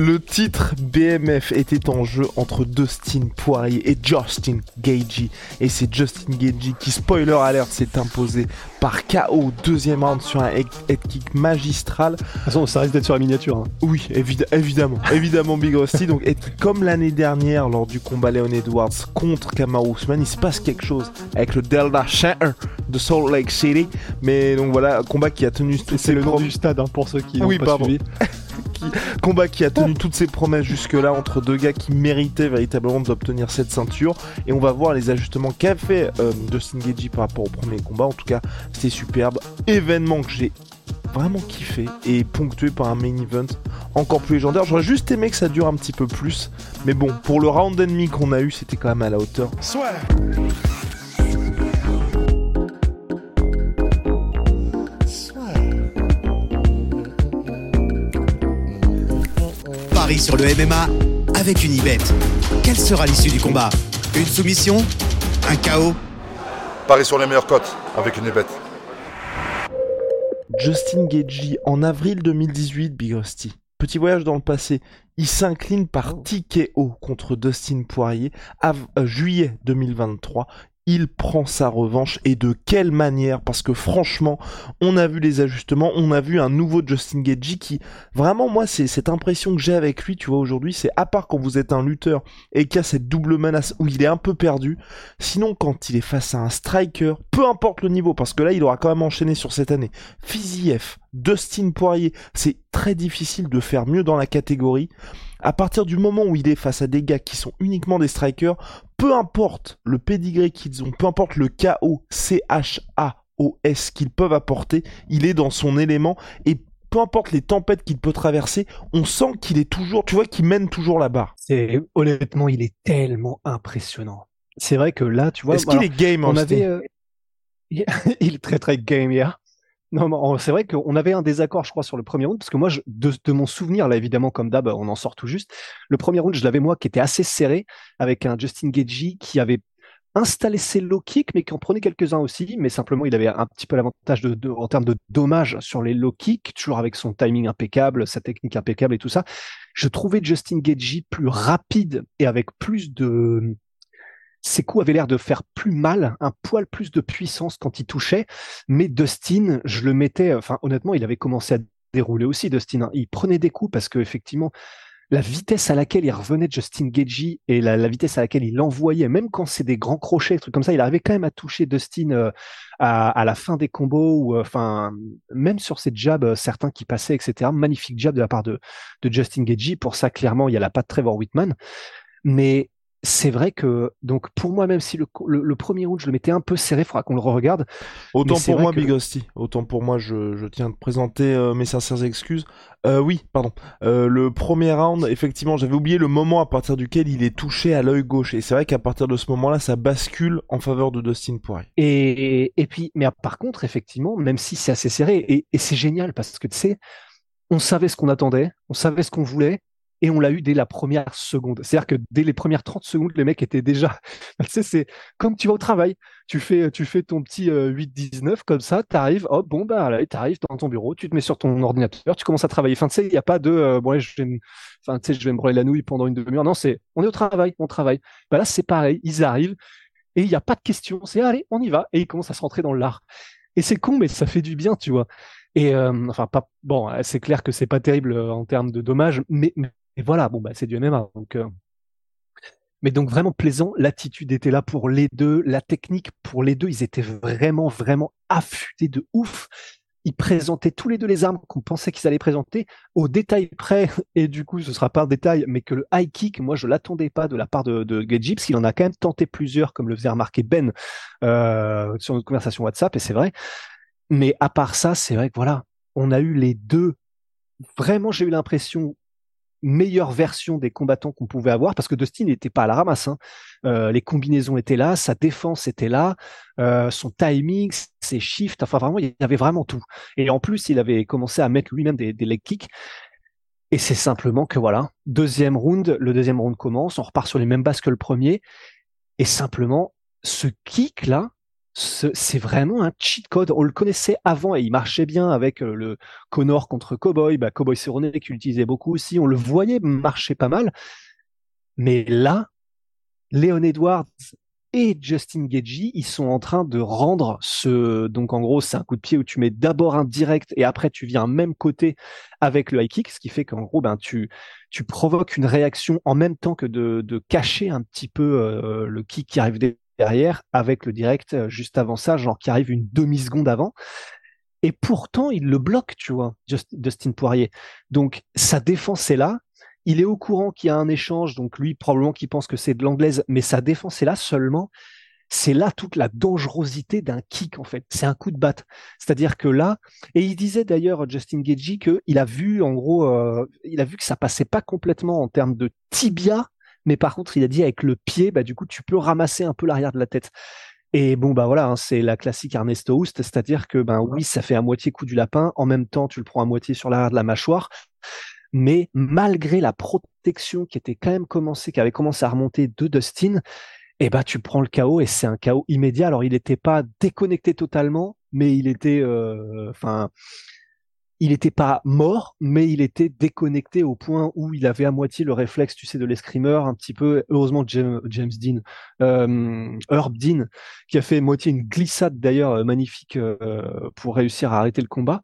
Le titre BMF était en jeu entre Dustin Poirier et Justin Gagey. Et c'est Justin Gagey qui, spoiler alert, s'est imposé par KO deuxième round sur un head kick magistral. De toute façon, ça risque d'être sur la miniature. hein. Oui, évid- évidemment, évidemment Big Rusty. Donc, et comme l'année dernière lors du combat Leon Edwards contre Kamaru Usman, il se passe quelque chose avec le Delta Center de Salt Lake City. Mais donc voilà, combat qui a tenu C'est le nom du stade hein, pour ceux qui Oui, n'ont pas pardon. suivi. combat qui a tenu toutes ses promesses jusque-là entre deux gars qui méritaient véritablement d'obtenir cette ceinture. Et on va voir les ajustements qu'a fait euh, Dustin Gagey par rapport au premier combat. En tout cas, c'était superbe. Événement que j'ai vraiment kiffé et ponctué par un main event encore plus légendaire. J'aurais juste aimé que ça dure un petit peu plus. Mais bon, pour le round ennemi qu'on a eu, c'était quand même à la hauteur. soit. Paris sur le MMA avec une ibet. Quelle sera l'issue du combat? Une soumission? Un chaos? Paris sur les meilleures cotes avec une bête. Justin Gagey en avril 2018, Big Rusty. Petit voyage dans le passé. Il s'incline par TKO contre Dustin Poirier. Av- euh, juillet 2023. Il prend sa revanche et de quelle manière? Parce que franchement, on a vu les ajustements, on a vu un nouveau Justin Gagey qui, vraiment, moi, c'est cette impression que j'ai avec lui, tu vois, aujourd'hui, c'est à part quand vous êtes un lutteur et qu'il y a cette double menace où il est un peu perdu, sinon quand il est face à un striker, peu importe le niveau, parce que là, il aura quand même enchaîné sur cette année, Fiziev, Dustin Poirier, c'est très difficile de faire mieux dans la catégorie. À partir du moment où il est face à des gars qui sont uniquement des strikers, peu importe le pedigree qu'ils ont, peu importe le KO, C-H-A-O-S qu'ils peuvent apporter, il est dans son élément et peu importe les tempêtes qu'il peut traverser, on sent qu'il est toujours, tu vois, qu'il mène toujours la barre. C'est honnêtement, il est tellement impressionnant. C'est vrai que là, tu vois, Est-ce qu'il est game on avait, euh, il est très très game hier. Non, c'est vrai qu'on avait un désaccord, je crois, sur le premier round, parce que moi, je- de, de mon souvenir, là, évidemment, comme d'hab, on en sort tout juste. Le premier round, je l'avais moi, qui était assez serré, avec un Justin Gagey qui avait installé ses low kicks, mais qui en prenait quelques-uns aussi, mais simplement, il avait un petit peu l'avantage de, de- en termes de dommages sur les low kicks, toujours avec son timing impeccable, sa technique impeccable et tout ça. Je trouvais Justin Gagey plus rapide et avec plus de, ses coups avaient l'air de faire plus mal, un poil plus de puissance quand il touchait. Mais Dustin, je le mettais, enfin honnêtement, il avait commencé à dérouler aussi, Dustin. hein. Il prenait des coups parce que effectivement, la vitesse à laquelle il revenait Justin Gagey et la, vitesse à laquelle il envoyait, même quand c'est des grands crochets, trucs comme ça, il arrivait quand même à toucher Dustin euh, à, à la fin des combos ou euh, enfin même sur ses jabs, euh, certains qui passaient, etc. Magnifique jab de la part de, de Justin Gagey. Pour ça, clairement, il y a la patte Trevor Whitman. Mais c'est vrai que, donc, pour moi, même si le, le, le premier round, je le mettais un peu serré, il faudra qu'on le regarde. Autant pour moi, que- Big Hostie. Autant pour moi, je, je tiens à te présenter euh, mes sincères excuses. Euh, oui, pardon. Euh, le premier round, effectivement, j'avais oublié le moment à partir duquel il est touché à l'œil gauche. Et c'est vrai qu'à partir de ce moment-là, ça bascule en faveur de Dustin Poirier. Et, et puis, mais par contre, effectivement, même si c'est assez serré, et, et c'est génial parce que tu sais, on savait ce qu'on attendait, on savait ce qu'on voulait, et on l'a eu dès la première seconde. C'est-à-dire que dès les premières 30 secondes, les mecs étaient déjà, tu sais, c'est comme tu vas au travail. Tu fais, tu fais ton petit euh, 8-19 comme ça, t'arrives, hop, bon, bah, là, t'arrives dans ton bureau, tu te mets sur ton ordinateur, tu commences à travailler. Enfin, tu sais, il n'y a pas de, euh, bon, je vais me, enfin, tu sais, je vais me brûler la nouille pendant une demi-heure. Non, c'est, on est au travail, on travaille. Bah là, c'est pareil, ils arrivent, et il n'y a pas de question. C'est, allez, on y va. Et ils commencent à se rentrer dans l'art. Et c'est con, mais ça fait du bien, tu vois. Et euh, enfin, pas bon, euh, c'est clair que c'est pas terrible euh, en termes de dommages, mais voilà, bon bah c'est du MMA, donc. euh, Mais donc vraiment plaisant, l'attitude était là pour les deux, la technique pour les deux, ils étaient vraiment vraiment affûtés de ouf. Ils présentaient tous les deux les armes qu'on pensait qu'ils allaient présenter au détail près, et du coup ce sera pas un détail, mais que le high kick, moi je l'attendais pas de la part de, de Gaethje, parce qu'il en a quand même tenté plusieurs, comme le faisait remarquer Ben euh, sur notre conversation WhatsApp, et c'est vrai. Mais à part ça, c'est vrai que voilà, on a eu les deux vraiment, j'ai eu l'impression meilleure version des combattants qu'on pouvait avoir parce que Dustin n'était pas à la ramasse. Hein. Euh, les combinaisons étaient là, sa défense était là, euh, son timing, ses shifts, enfin vraiment, il avait vraiment tout. Et en plus, il avait commencé à mettre lui-même des, des leg kicks. Et c'est simplement que voilà, deuxième round, le deuxième round commence, on repart sur les mêmes bases que le premier. Et simplement, ce kick là, c'est vraiment un cheat code. On le connaissait avant et il marchait bien avec euh, le Connor contre Cowboy, bah, Cowboy Cerrone qui l'utilisait beaucoup aussi. On le voyait marcher pas mal. Mais là, Léon Edwards et Justin Gagey, ils sont en train de rendre ce. Donc en gros, c'est un coup de pied où tu mets d'abord un direct et après tu viens même côté avec le high kick, ce qui fait qu'en gros, ben tu tu provoques une réaction en même temps que de, de cacher un petit peu euh, le kick qui arrive derrière avec le direct euh, juste avant ça, genre qui arrive une demi-seconde avant. Et pourtant, il le bloque, tu vois, Justin Poirier. Donc, sa défense est là. Il est au courant qu'il y a un échange, donc lui, probablement qu'il pense que c'est de l'anglaise, mais sa défense est là seulement. C'est là toute la dangerosité d'un kick, en fait. C'est un coup de batte. C'est-à-dire que là, et il disait d'ailleurs, Justin Gagey, qu'il a vu, en gros, euh, il a vu que ça passait pas complètement en termes de tibia mais par contre, il a dit avec le pied, bah, du coup, tu peux ramasser un peu l'arrière de la tête. Et bon, bah voilà, hein, c'est la classique Ernesto Houst, c'est-à-dire que, ben oui, ça fait à moitié coup du lapin, en même temps, tu le prends à moitié sur l'arrière de la mâchoire, mais malgré la protection qui était quand même commencée, qui avait commencé à remonter de Dustin, eh ben tu prends le chaos et c'est un chaos immédiat. Alors il n'était pas déconnecté totalement, mais il était, euh, enfin, il n'était pas mort, mais il était déconnecté au point où il avait à moitié le réflexe, tu sais, de l'escrimeur, un petit peu. Heureusement, James, James Dean, euh, Herb Dean, qui a fait moitié une glissade d'ailleurs euh, magnifique euh, pour réussir à arrêter le combat.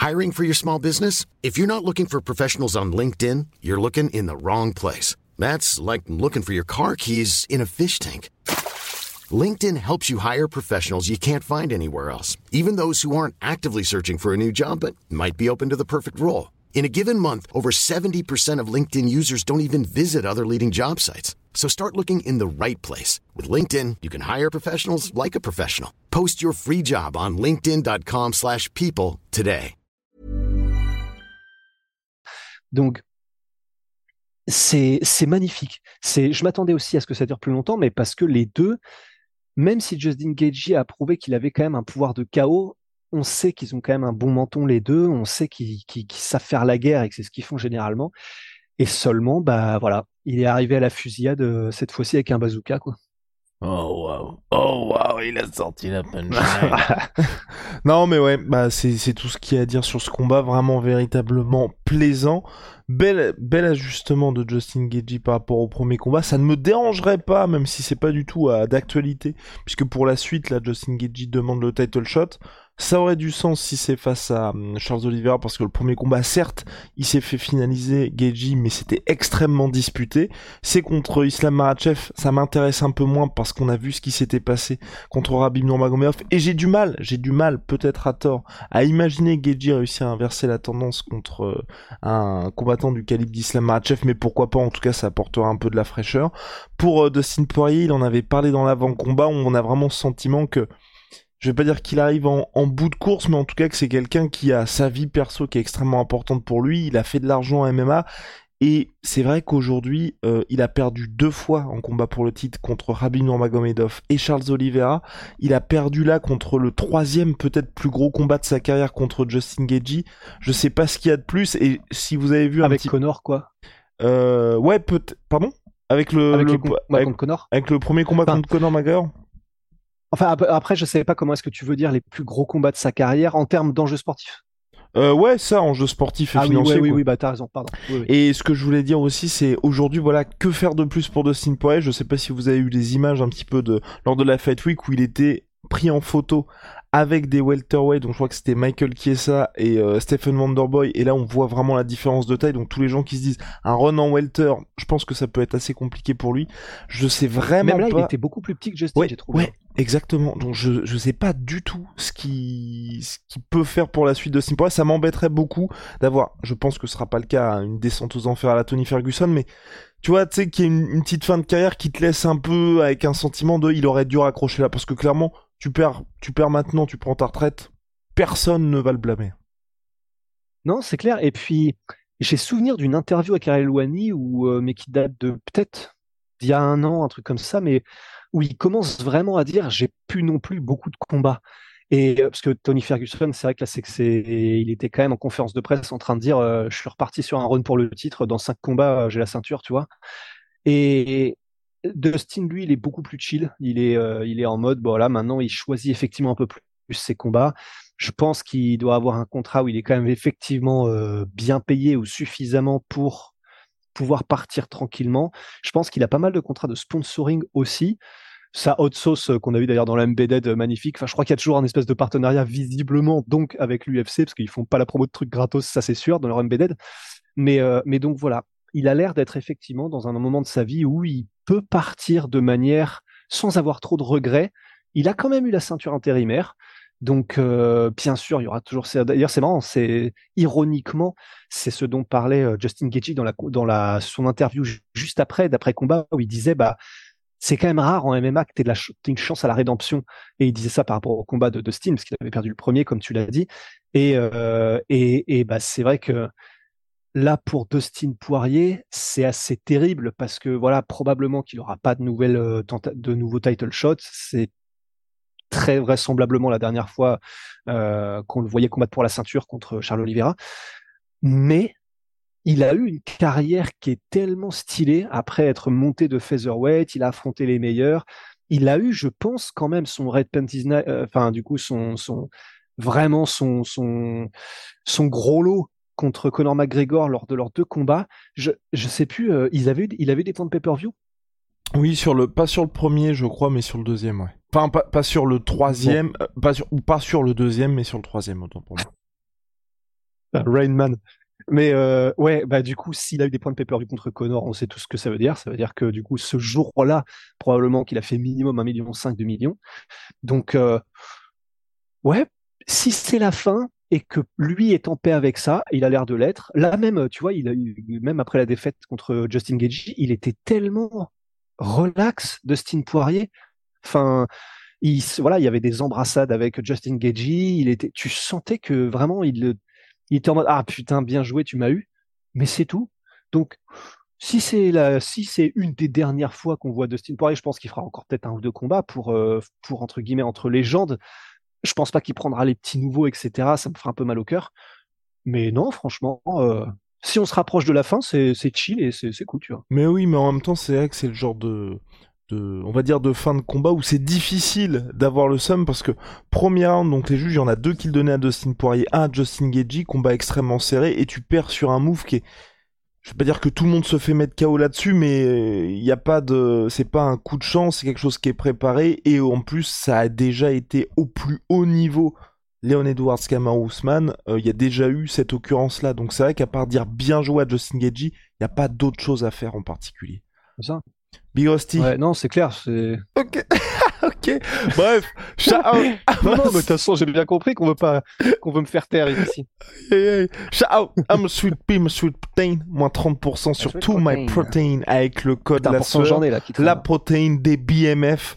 Hiring for your small business? If you're not looking for professionals on LinkedIn, you're looking in the wrong place. That's like looking for your car keys in a fish tank. LinkedIn helps you hire professionals you can't find anywhere else, even those who aren't actively searching for a new job but might be open to the perfect role. In a given month, over 70% of LinkedIn users don't even visit other leading job sites. So start looking in the right place. With LinkedIn, you can hire professionals like a professional. Post your free job on linkedin.com slash people today. Donc, c'est magnifique. Je m'attendais aussi à ce que ça dure plus longtemps, mais parce que les deux même si Justin Gagey a prouvé qu'il avait quand même un pouvoir de chaos, on sait qu'ils ont quand même un bon menton les deux, on sait qu'ils savent faire la guerre et que c'est ce qu'ils font généralement. Et seulement, bah voilà, il est arrivé à la fusillade euh, cette fois-ci avec un bazooka, quoi. Oh wow, oh wow, il a sorti la punchline. non mais ouais, bah c'est tout ce qu'il y a à dire sur ce combat, vraiment véritablement plaisant. Bel, bel ajustement de Justin Gagey par rapport au premier combat. Ça ne me dérangerait pas, même si c'est pas du tout euh, d'actualité, puisque pour la suite, là, Justin Gagey demande le title shot. Ça aurait du sens si c'est face à hum, Charles Oliveira parce que le premier combat, certes, il s'est fait finaliser Geji, mais c'était extrêmement disputé. C'est contre Islam Makhachev, ça m'intéresse un peu moins parce qu'on a vu ce qui s'était passé contre Rabib Nurmagomedov et j'ai du mal, j'ai du mal, peut-être à tort, à imaginer Geji réussir à inverser la tendance contre euh, un combattant du calibre d'Islam Makhachev, mais pourquoi pas, en tout cas, ça apportera un peu de la fraîcheur. Pour euh, Dustin Poirier, il en avait parlé dans l'avant-combat où on a vraiment ce sentiment que je vais pas dire qu'il arrive en, bout de course, mais en tout cas que c'est quelqu'un qui a sa vie perso qui est extrêmement importante pour lui. Il a fait de l'argent en MMA. Et c'est vrai qu'aujourd'hui, euh, il a perdu deux fois en combat pour le titre contre Rabin Nurmagomedov et Charles Oliveira. Il a perdu là contre le troisième, peut-être plus gros combat de sa carrière contre Justin Gagey. Je sais pas ce qu'il y a de plus. Et si vous avez vu un avec Connor, quoi. Euh, ouais, peut pardon? Avec le, avec, le, Connor. avec le premier combat contre Connor McGregor? Enfin, après, je sais pas comment est-ce que tu veux dire les plus gros combats de sa carrière en termes d'enjeux sportifs. Euh, ouais, ça, enjeux sportifs et ah, financiers. Oui, oui, oui, bah t'as raison, pardon. Et ce que je voulais dire aussi, c'est aujourd'hui, voilà, que faire de plus pour Dustin Poirier? Je sais pas si vous avez eu des images un petit peu de lors de la Fight Week où il était pris en photo avec des welterweight, donc je crois que c'était Michael Chiesa et euh, Stephen Wonderboy, et là on voit vraiment la différence de taille, donc tous les gens qui se disent un run en welter, je pense que ça peut être assez compliqué pour lui. Je sais vraiment Même là, il était beaucoup plus petit que Justin, j'ai trouvé. Ouais, exactement. Donc je je sais pas du tout ce qui ce qu'il peut faire pour la suite de Simple. Ça m'embêterait beaucoup d'avoir, je pense que ce sera pas le cas, une descente aux enfers à la Tony Ferguson, mais tu vois, tu sais, qu'il y a une, une, petite fin de carrière qui te laisse un peu avec un sentiment de il aurait dû raccrocher là, parce que clairement, tu perds, tu perds maintenant, tu prends ta retraite, personne ne va le blâmer. Non, c'est clair. Et puis, j'ai souvenir d'une interview avec Ariel Wani, euh, mais qui date de peut-être d'il y a un an, un truc comme ça, mais où il commence vraiment à dire j'ai plus non plus beaucoup de combats. Et euh, parce que Tony Ferguson, c'est vrai que là, c'est que il était quand même en conférence de presse en train de dire, euh, je suis reparti sur un run pour le titre, dans cinq combats, j'ai la ceinture, tu vois. Et Dustin, lui, il est beaucoup plus chill. Il est, il est en mode, bon là, maintenant, il choisit effectivement un peu plus ses combats. Je pense qu'il doit avoir un contrat où il est quand même effectivement euh, bien payé ou suffisamment pour pouvoir partir tranquillement. Je pense qu'il a pas mal de contrats de sponsoring aussi. Sa hot sauce euh, qu'on a vu d'ailleurs dans l'Embedded euh, magnifique. Enfin, je crois qu'il y a toujours un espèce de partenariat visiblement donc avec l'UFC parce qu'ils font pas la promo de trucs gratos, ça c'est sûr dans leur Embedded. Mais mais donc voilà, il a l'air d'être effectivement dans un moment de sa vie où il peut partir de manière sans avoir trop de regrets. Il a quand même eu la ceinture intérimaire. Donc, euh, bien sûr, il y aura toujours. D'ailleurs, c'est marrant. C'est ironiquement, c'est ce dont parlait euh, Justin Gaethje dans la dans la son interview juste après, d'après combat, où il disait, bah, c'est quand même rare en MMA que tu aies, une chance à la rédemption. Et il disait ça par rapport au combat de Dustin, parce qu'il avait perdu le premier, comme tu l'as dit. Et euh, et, et bah, c'est vrai que là, pour Dustin Poirier, c'est assez terrible parce que voilà, probablement qu'il aura pas de nouvelles de nouveaux title shots. C'est très vraisemblablement la dernière fois euh, qu'on le voyait combattre pour la ceinture contre Charles Oliveira. Mais il a eu une carrière qui est tellement stylée après être monté de featherweight, il a affronté les meilleurs. Il a eu, je pense, quand même son Red Panties, euh, enfin du coup son, son vraiment son, son, son gros lot contre Conor McGregor lors de leurs deux combats. Je je sais plus, euh, ils avaient il avait des temps de pay-per-view? Oui, sur le pas sur le premier, je crois, mais sur le deuxième, ouais. Enfin, pas, sur le troisième, euh, pas sur, ou pas sur le deuxième, mais sur le troisième, autant pour moi. Ah, Rainman. Mais euh, ouais, bah du coup, s'il a eu des points de pay-per-view contre Connor, on sait tout ce que ça veut dire. Ça veut dire que du coup, ce jour-là, probablement qu'il a fait minimum un million cinq de millions. Donc, euh, ouais, si c'est la fin et que lui est en paix avec ça, il a l'air de l'être. Là même, tu vois, il a eu, même après la défaite contre Justin Gagey, il était tellement relax, Dustin Poirier. Enfin, il, voilà, il y avait des embrassades avec Justin Gagey. Il était, tu sentais que vraiment, il, il était en mode ah putain, bien joué, tu m'as eu. Mais c'est tout. Donc, si c'est la, si c'est une des dernières fois qu'on voit Dustin Poirier, je pense qu'il fera encore peut-être un ou deux combats pour, euh, pour entre guillemets entre légendes. Je pense pas qu'il prendra les petits nouveaux, etc. Ça me fera un peu mal au cœur. Mais non, franchement, euh, si on se rapproche de la fin, c'est chill et c'est cool, tu vois. Mais oui, mais en même temps, c'est vrai que c'est le genre de, de, on va dire de fin de combat où c'est difficile d'avoir le sum parce que premier round, donc les juges, il y en a deux qui le donnaient à Dustin Poirier, un à Justin Gagey, combat extrêmement serré et tu perds sur un move qui est, je vais pas dire que tout le monde se fait mettre KO là-dessus, mais il n'y a pas de, c'est pas un coup de chance, c'est quelque chose qui est préparé et en plus ça a déjà été au plus haut niveau. Léon Edwards, Kamar Ousmane, euh, il y a déjà eu cette occurrence-là. Donc c'est vrai qu'à part dire bien joué à Justin Gagey, il n'y a pas d'autre chose à faire en particulier. C'est ça. Big Rusty. Ouais, non, c'est clair. C'est. Ok. ok. Bref. Shout out. non, mais de toute façon, j'ai bien compris qu'on veut pas, qu'on veut me faire taire ici. Hey, hey. Shout out. I'm a sweet pea, I'm sweet protein. Moins 30% sur tout my protein avec le code la j'en ai là. La protéine des BMF.